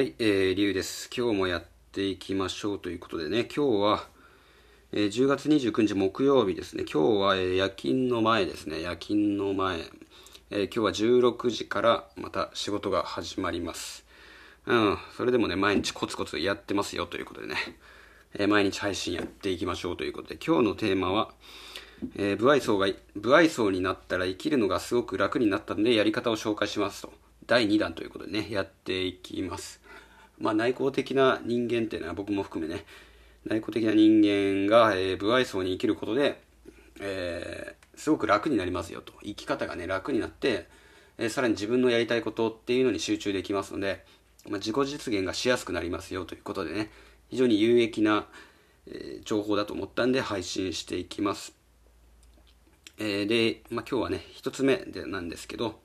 はい、えー、りゅうです。今日もやっていきましょうということでね、今日は、えー10月29日木曜日ですね。今日は、えー夜勤の前ですね。夜勤の前。えー今日は16時からまた仕事が始まります。うん、それでもね、毎日コツコツやってますよということでね、えー毎日配信やっていきましょうということで、今日のテーマは、えー、不愛想が、不愛想になったら生きるのがすごく楽になったので、やり方を紹介しますと。第2弾ということでね、やっていきます。まあ、内向的な人間っていうのは僕も含めね、内向的な人間が、えー不愛想に生きることで、えーすごく楽になりますよと。生き方がね、楽になって、えーさらに自分のやりたいことっていうのに集中できますので、まあ、自己実現がしやすくなりますよということでね、非常に有益な、え情報だと思ったんで配信していきます。えで、まあ、今日はね、一つ目でなんですけど、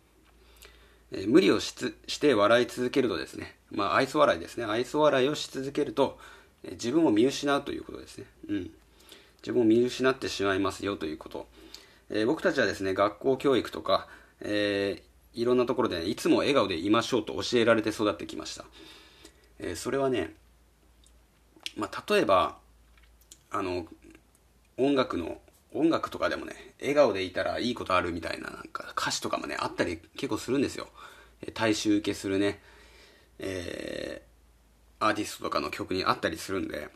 えー無理をしつして笑い続けるとですね、まあ、愛想笑いですね。愛想笑いをし続けると、えー自分を見失うということですね。うん。自分を見失ってしまいますよということ。えー僕たちはですね、学校教育とか、えーいろんなところで、ね、いつも笑顔でいましょうと教えられて育ってきました。えーそれはね、まあ、例えば、あの、音楽の、音楽とかでもね、笑顔でいたらいいことあるみたいな、なんか歌詞とかもね、あったり結構するんですよ。大衆受けするね、えーアーティストとかの曲にあったりするんで、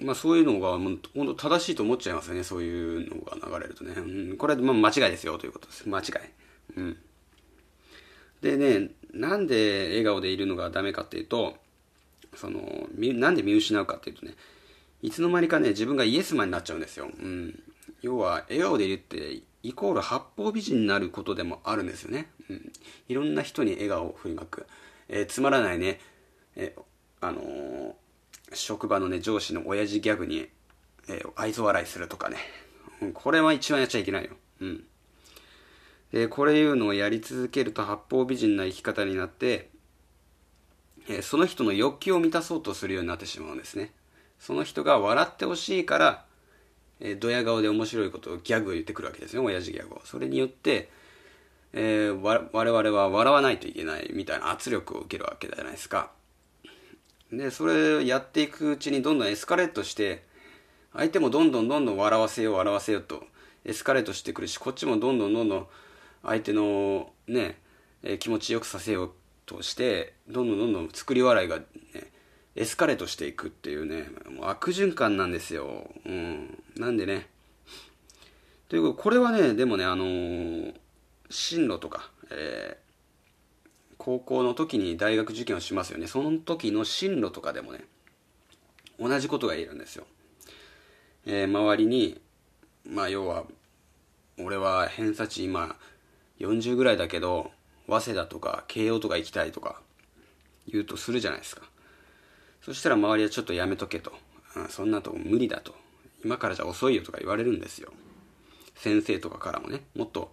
まあそういうのがもう本当正しいと思っちゃいますよね、そういうのが流れるとね。うん、これはまあ間違いですよということです。間違い。うん。でね、なんで笑顔でいるのがダメかっていうと、その、なんで見失うかっていうとね、いつの間にかね、自分がイエスマンになっちゃうんですよ。うん。要は、笑顔でいるって、イコール八方美人になることでもあるんですよね。うん。いろんな人に笑顔を振りまく。えーつまらないね、えあのー職場のね、上司の親父ギャグに、えー愛想笑いするとかね。うんこれは一番やっちゃいけないよ。うん。で、これいうのをやり続けると八方美人な生き方になって、えその人の欲求を満たそうとするようになってしまうんですね。その人が笑ってほしいから、えー、ドヤ顔で面白いことをギャグを言ってくるわけですよ、親父ギャグを。それによって、えー我々は笑わないといけないみたいな圧力を受けるわけじゃないですか。で、それをやっていくうちにどんどんエスカレートして、相手もどんどんどんどん笑わせよう笑わせようとエスカレートしてくるし、こっちもどんどんどんどん相手のね、えー気持ちよくさせようとして、どんどんどんどん作り笑いがね、エスカレートしていくっていうね、もう悪循環なんですよ。うん。なんでね。ということこれはね、でもね、あのー進路とか、えー高校の時に大学受験をしますよね。その時の進路とかでもね、同じことが言えるんですよ。えー周りに、まあ要は、俺は偏差値今40ぐらいだけど、早稲田とか慶応とか行きたいとか言うとするじゃないですか。そしたら周りはちょっとやめとけと。うんそんなとこ無理だと。今からじゃ遅いよとか言われるんですよ。先生とかからもね、もっと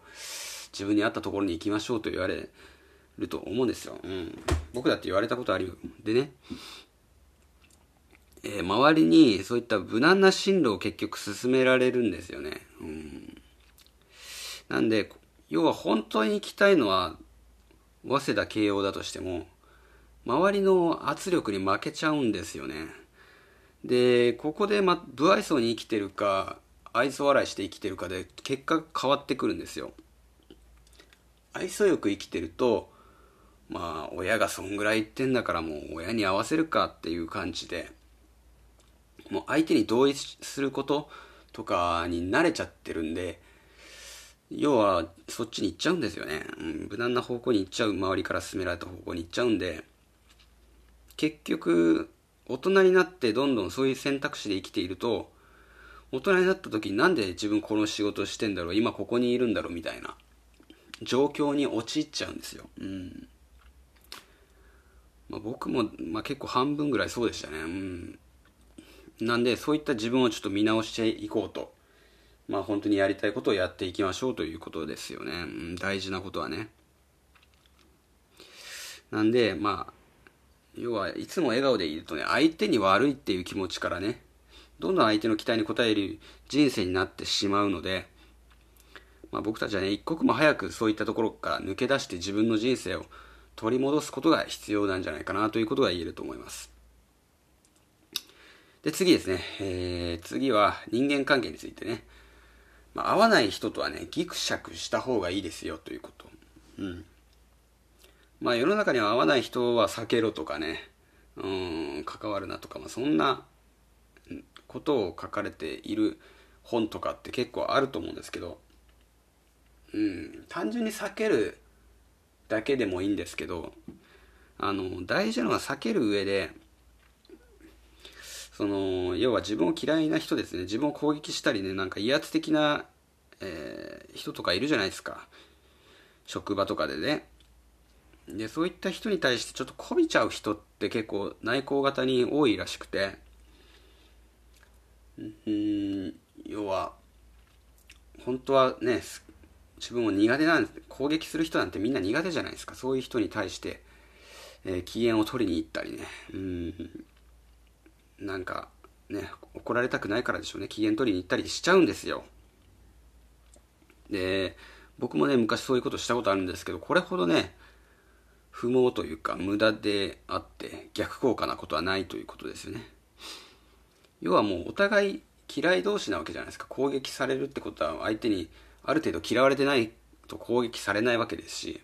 自分に合ったところに行きましょうと言われると思うんですよ。うん。僕だって言われたことあるよ。でね、えー周りにそういった無難な進路を結局進められるんですよね。うん。なんで、要は本当に行きたいのは、早稲田慶応だとしても、周りの圧力に負けちゃうんですよね。で、ここで、ま、不愛想に生きてるか、愛想笑いして生きてるかで、結果変わってくるんですよ。愛想よく生きてると、まあ、親がそんぐらい言ってんだからもう親に合わせるかっていう感じで、もう相手に同意することとかに慣れちゃってるんで、要はそっちに行っちゃうんですよね。うん、無難な方向に行っちゃう、周りから勧められた方向に行っちゃうんで、結局、大人になってどんどんそういう選択肢で生きていると、大人になった時になんで自分この仕事してんだろう、今ここにいるんだろうみたいな状況に陥っちゃうんですよ。うん。まあ、僕も、まあ、結構半分ぐらいそうでしたね。うん。なんで、そういった自分をちょっと見直していこうと。まあ、本当にやりたいことをやっていきましょうということですよね。うん、大事なことはね。なんで、まあ、要はいつも笑顔でいるとね、相手に悪いっていう気持ちからね、どんどん相手の期待に応える人生になってしまうので、まあ、僕たちはね、一刻も早くそういったところから抜け出して自分の人生を取り戻すことが必要なんじゃないかなということが言えると思います。で、次ですね。えー、次は人間関係についてね。まあ、合わない人とはね、ギクシャクした方がいいですよということ。うん。まあ世の中には合わない人は避けろとかね、うん、関わるなとか、まあそんなことを書かれている本とかって結構あると思うんですけど、うん、単純に避けるだけでもいいんですけど、あの、大事なのは避ける上で、その、要は自分を嫌いな人ですね、自分を攻撃したりね、なんか威圧的な、えー、人とかいるじゃないですか。職場とかでね。で、そういった人に対してちょっとこびちゃう人って結構内向型に多いらしくて、うん、要は、本当はね、自分も苦手なんです。攻撃する人なんてみんな苦手じゃないですか。そういう人に対して、えー、機嫌を取りに行ったりね。うん。なんか、ね、怒られたくないからでしょうね。機嫌取りに行ったりしちゃうんですよ。で、僕もね、昔そういうことしたことあるんですけど、これほどね、不毛というか無駄であって逆効果なことはないということですよね。要はもうお互い嫌い同士なわけじゃないですか。攻撃されるってことは相手にある程度嫌われてないと攻撃されないわけですし、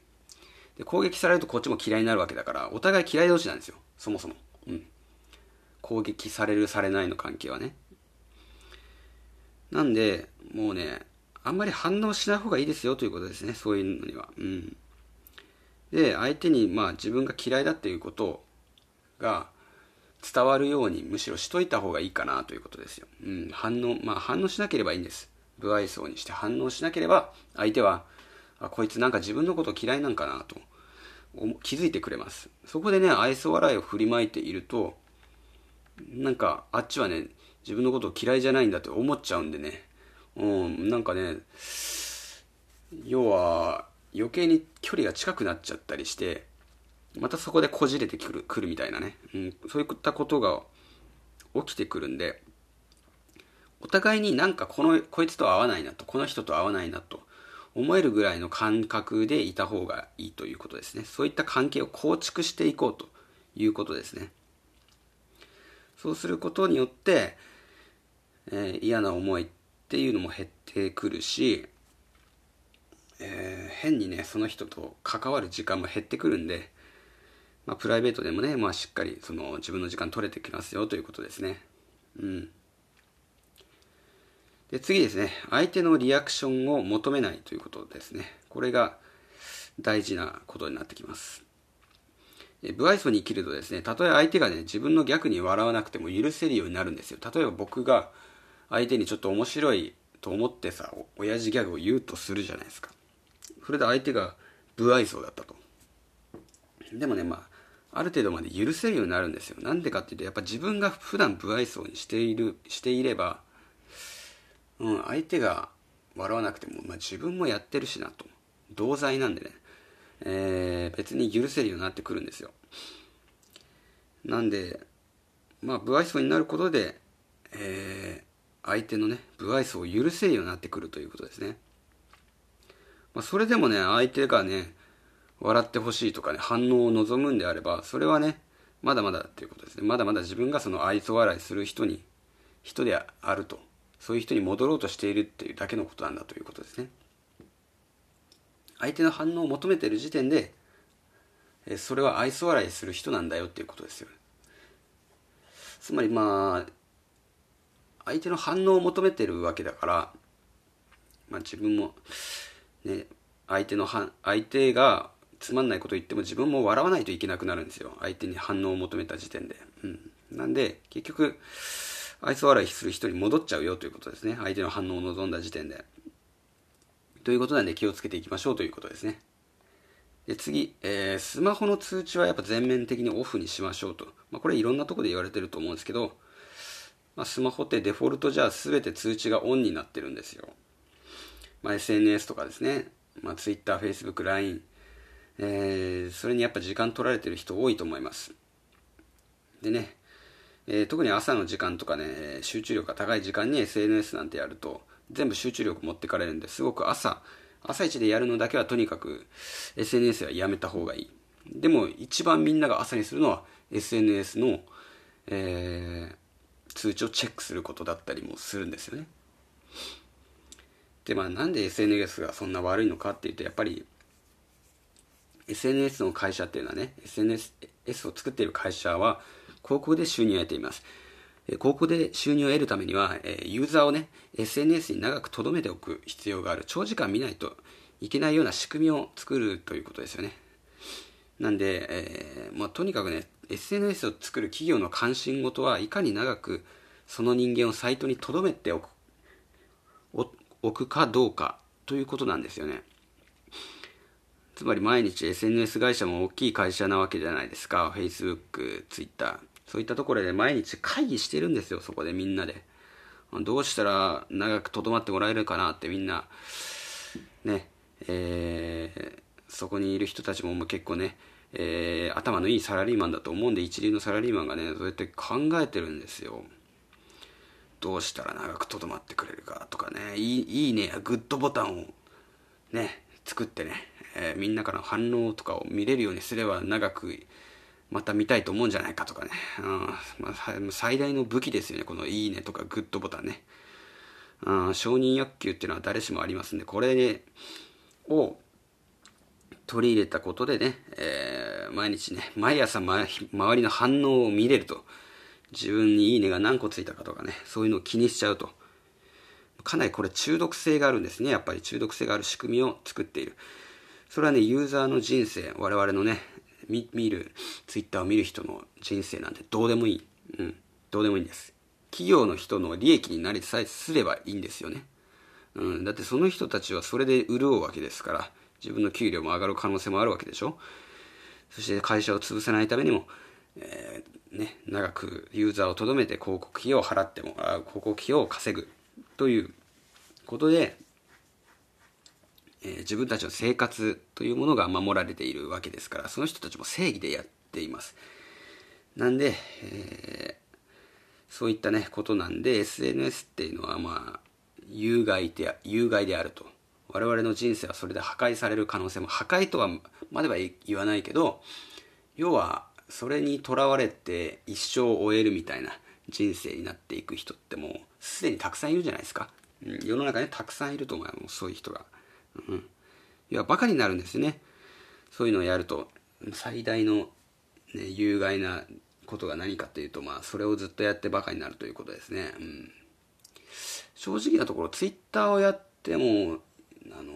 で攻撃されるとこっちも嫌いになるわけだから、お互い嫌い同士なんですよ。そもそも。うん。攻撃されるされないの関係はね。なんで、もうね、あんまり反応しない方がいいですよということですね。そういうのには。うん。で、相手にまあ自分が嫌いだっていうことが伝わるようにむしろしといた方がいいかなということですよ。うん。反応、まあ反応しなければいいんです。不愛想にして反応しなければ相手は、あ、こいつなんか自分のこと嫌いなんかなと気づいてくれます。そこでね、愛想笑いを振りまいていると、なんかあっちはね、自分のこと嫌いじゃないんだって思っちゃうんでね、うん、なんかね、要は余計に距離が近くなっちゃったりして、またそこでこじれてくるくるみたいなね、うん、そういったことが起きてくるんで、お互いになんかこの、こいつと合わないなと、この人と合わないなと思えるぐらいの感覚でいた方がいいということですね。そういった関係を構築していこうということですね。そうすることによって、えー、嫌な思いっていうのも減ってくるし、えー、変にね、その人と関わる時間も減ってくるんで、まあ、プライベートでもね、まあ、しっかりその自分の時間取れてきますよということですね。うん。で、次ですね。相手のリアクションを求めないということですね。これが大事なことになってきます。不愛想に生きるとですね、たとえ相手がね、自分の逆に笑わなくても許せるようになるんですよ。例えば僕が相手にちょっと面白いと思ってさ、親父ギャグを言うとするじゃないですか。それで相手が不愛想だったと。でもね、まあ、ある程度まで許せるようになるんですよ。なんでかっていうと、やっぱ自分が普段不愛想にしている、していれば、うん、相手が笑わなくても、まあ、自分もやってるしなと。同罪なんでね、えー、別に許せるようになってくるんですよ。なんで、まあ、不愛想になることで、えー、相手のね、不愛想を許せるようになってくるということですね。まあ、それでもね、相手がね、笑ってほしいとかね、反応を望むんであれば、それはね、まだまだっていうことですね。まだまだ自分がその愛想笑いする人に、人であると。そういう人に戻ろうとしているっていうだけのことなんだということですね。相手の反応を求めてる時点で、それは愛想笑いする人なんだよっていうことですよ。つまりまあ、相手の反応を求めてるわけだから、まあ、自分も、ね、相手の相手がつまんないこと言っても自分も笑わないといけなくなるんですよ。相手に反応を求めた時点で。うん。なんで、結局、愛想笑いする人に戻っちゃうよということですね。相手の反応を望んだ時点で。ということなんで気をつけていきましょうということですね。で次、えー、スマホの通知はやっぱ全面的にオフにしましょうと。まあ、これいろんなとこで言われてると思うんですけど、まあ、スマホってデフォルトじゃあ全て通知がオンになってるんですよ。まあ、SNS とかですね、まあ、Twitter、Facebook、LINE、えー、それにやっぱ時間取られてる人多いと思います。でね、えー、特に朝の時間とかね、集中力が高い時間に SNS なんてやると、全部集中力持ってかれるんで、すごく朝、朝一でやるのだけはとにかく SNS はやめた方がいい。でも一番みんなが朝にするのは SNS の、えー、通知をチェックすることだったりもするんですよね。でまあなんで SNS がそんな悪いのかっていうとやっぱり SNS の会社っていうのはね SNS を作っている会社は広告で収入を得ています。広告で収入を得るためにはユーザーをね SNS に長く留めておく必要がある。長時間見ないといけないような仕組みを作るということですよね。なんで、えーまあ、とにかくね SNS を作る企業の関心事はいかに長くその人間をサイトに留めておく置くかどうかということなんですよね。つまり毎日 SNS 会社も大きい会社なわけじゃないですか。Facebook、Twitter。そういったところで毎日会議してるんですよ、そこでみんなで。どうしたら長くとどまってもらえるかなってみんな、ね、えー、そこにいる人たちも結構ね、えー、頭のいいサラリーマンだと思うんで、一流のサラリーマンがね、そうやって考えてるんですよ。どうしたら長くとどまってくれるかとかね。いいいいね。やグッドボタンをね作ってね、えー、みんなからの反応とかを見れるようにすれば長くまた見たいと思うんじゃないかとかね、うん。まあ、最大の武器ですよね。このいいねとかグッドボタンね、うん、承認欲求っていうのは誰しもありますんでこれ、ね、を取り入れたことでね、えー、毎日ね毎朝周りの反応を見れると。自分にいいねが何個ついたかとかね、そういうのを気にしちゃうと。かなりこれ中毒性があるんですね。やっぱり中毒性がある仕組みを作っている。それはね、ユーザーの人生、我々のね、見る、ツイッターを見る人の人生なんてどうでもいい。うん、どうでもいいんです。企業の人の利益になりさえすればいいんですよね。うん、だってその人たちはそれで潤うわけですから、自分の給料も上がる可能性もあるわけでしょ。そして会社を潰さないためにも、えー、ね、長くユーザーをとどめて広告費を払ってもらう広告費を稼ぐということで、えー、自分たちの生活というものが守られているわけですからその人たちも正義でやっています。なんで、えー、そういったねことなんで SNS っていうのはまあ有害で有害であると。我々の人生はそれで破壊される可能性も破壊とはまでは言わないけど要はそれにとらわれて一生を終えるみたいな人生になっていく人ってもうすでにたくさんいるじゃないですか、うん、世の中にたくさんいると思うもうそういう人が、うん、いやバカになるんですよね。そういうのをやると。最大の、ね、有害なことが何かというとまあそれをずっとやってバカになるということですね、うん、正直なところツイッターをやってもあの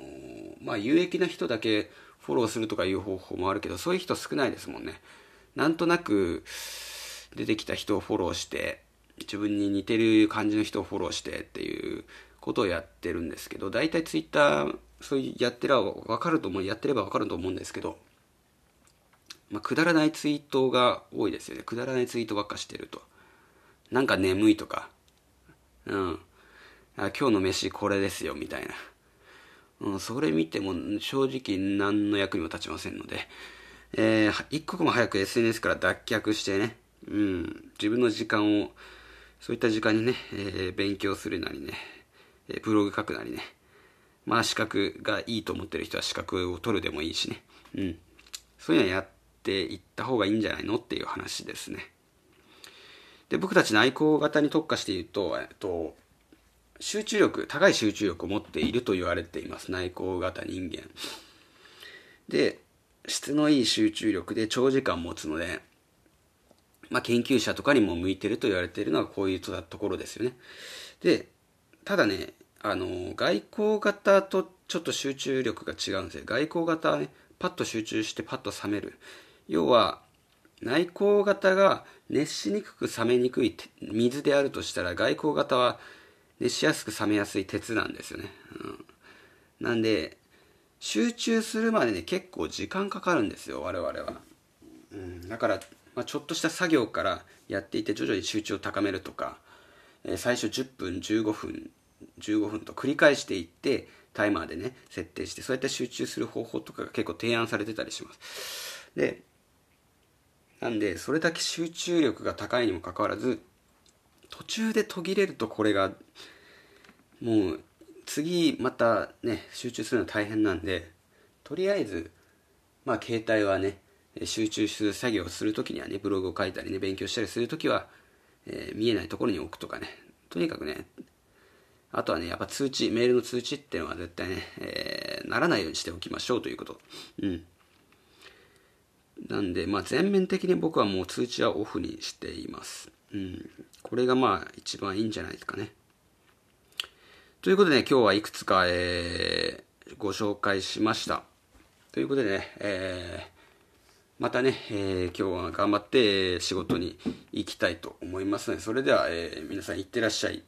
まあ有益な人だけフォローするとかいう方法もあるけどそういう人少ないですもんね。なんとなく出てきた人をフォローして自分に似てる感じの人をフォローしてっていうことをやってるんですけど大体ツイッターそういうやってれば分かると思うやってれば分かると思うんですけど、まあ、くだらないツイートが多いですよね。くだらないツイートばっかしてると。なんか眠いとか。うん。あ今日の飯これですよみたいな、うん、それ見ても正直何の役にも立ちませんので。えー、一刻も早く SNS から脱却してね、うん、自分の時間を、そういった時間にね、えー、勉強するなりね、えー、ブログ書くなりね、まあ資格がいいと思ってる人は資格を取るでもいいしね、うん、そういうのはやっていった方がいいんじゃないのっていう話ですね。で、僕たち内向型に特化して言うと、えっと、集中力、高い集中力を持っていると言われています。内向型人間。で、質のいい集中力で長時間持つので、まあ、研究者とかにも向いてると言われているのはこういうところですよね。で、ただね、あの、外交型とちょっと集中力が違うんですよ。外交型はね、パッと集中してパッと冷める。要は、内向型が熱しにくく冷めにくい水であるとしたら、外交型は熱しやすく冷めやすい鉄なんですよね。うん、なんで、集中するまでね結構時間かかるんですよ我々は、うん、だから、まあ、ちょっとした作業からやっていて徐々に集中を高めるとか、えー、最初10分15分15分と繰り返していってタイマーでね設定してそうやって集中する方法とかが結構提案されてたりします。でなんでそれだけ集中力が高いにもかかわらず途中で途切れるとこれがもう次またね集中するの大変なんでとりあえずまあ携帯はね、集中する作業をするときにはね、ブログを書いたりね、勉強したりするときは、えー、見えないところに置くとかね、とにかくね、あとはね、やっぱ通知、メールの通知っていうのは絶対ね、えー、ならないようにしておきましょうということ。うん。なんで、まあ、全面的に僕はもう通知はオフにしています。うん。これがまあ、一番いいんじゃないですかね。ということで、ね、今日はいくつか、えー、ご紹介しました。ということでね、えー、またね、えー、今日は頑張って仕事に行きたいと思いますので、それでは、え、皆さんいってらっしゃい。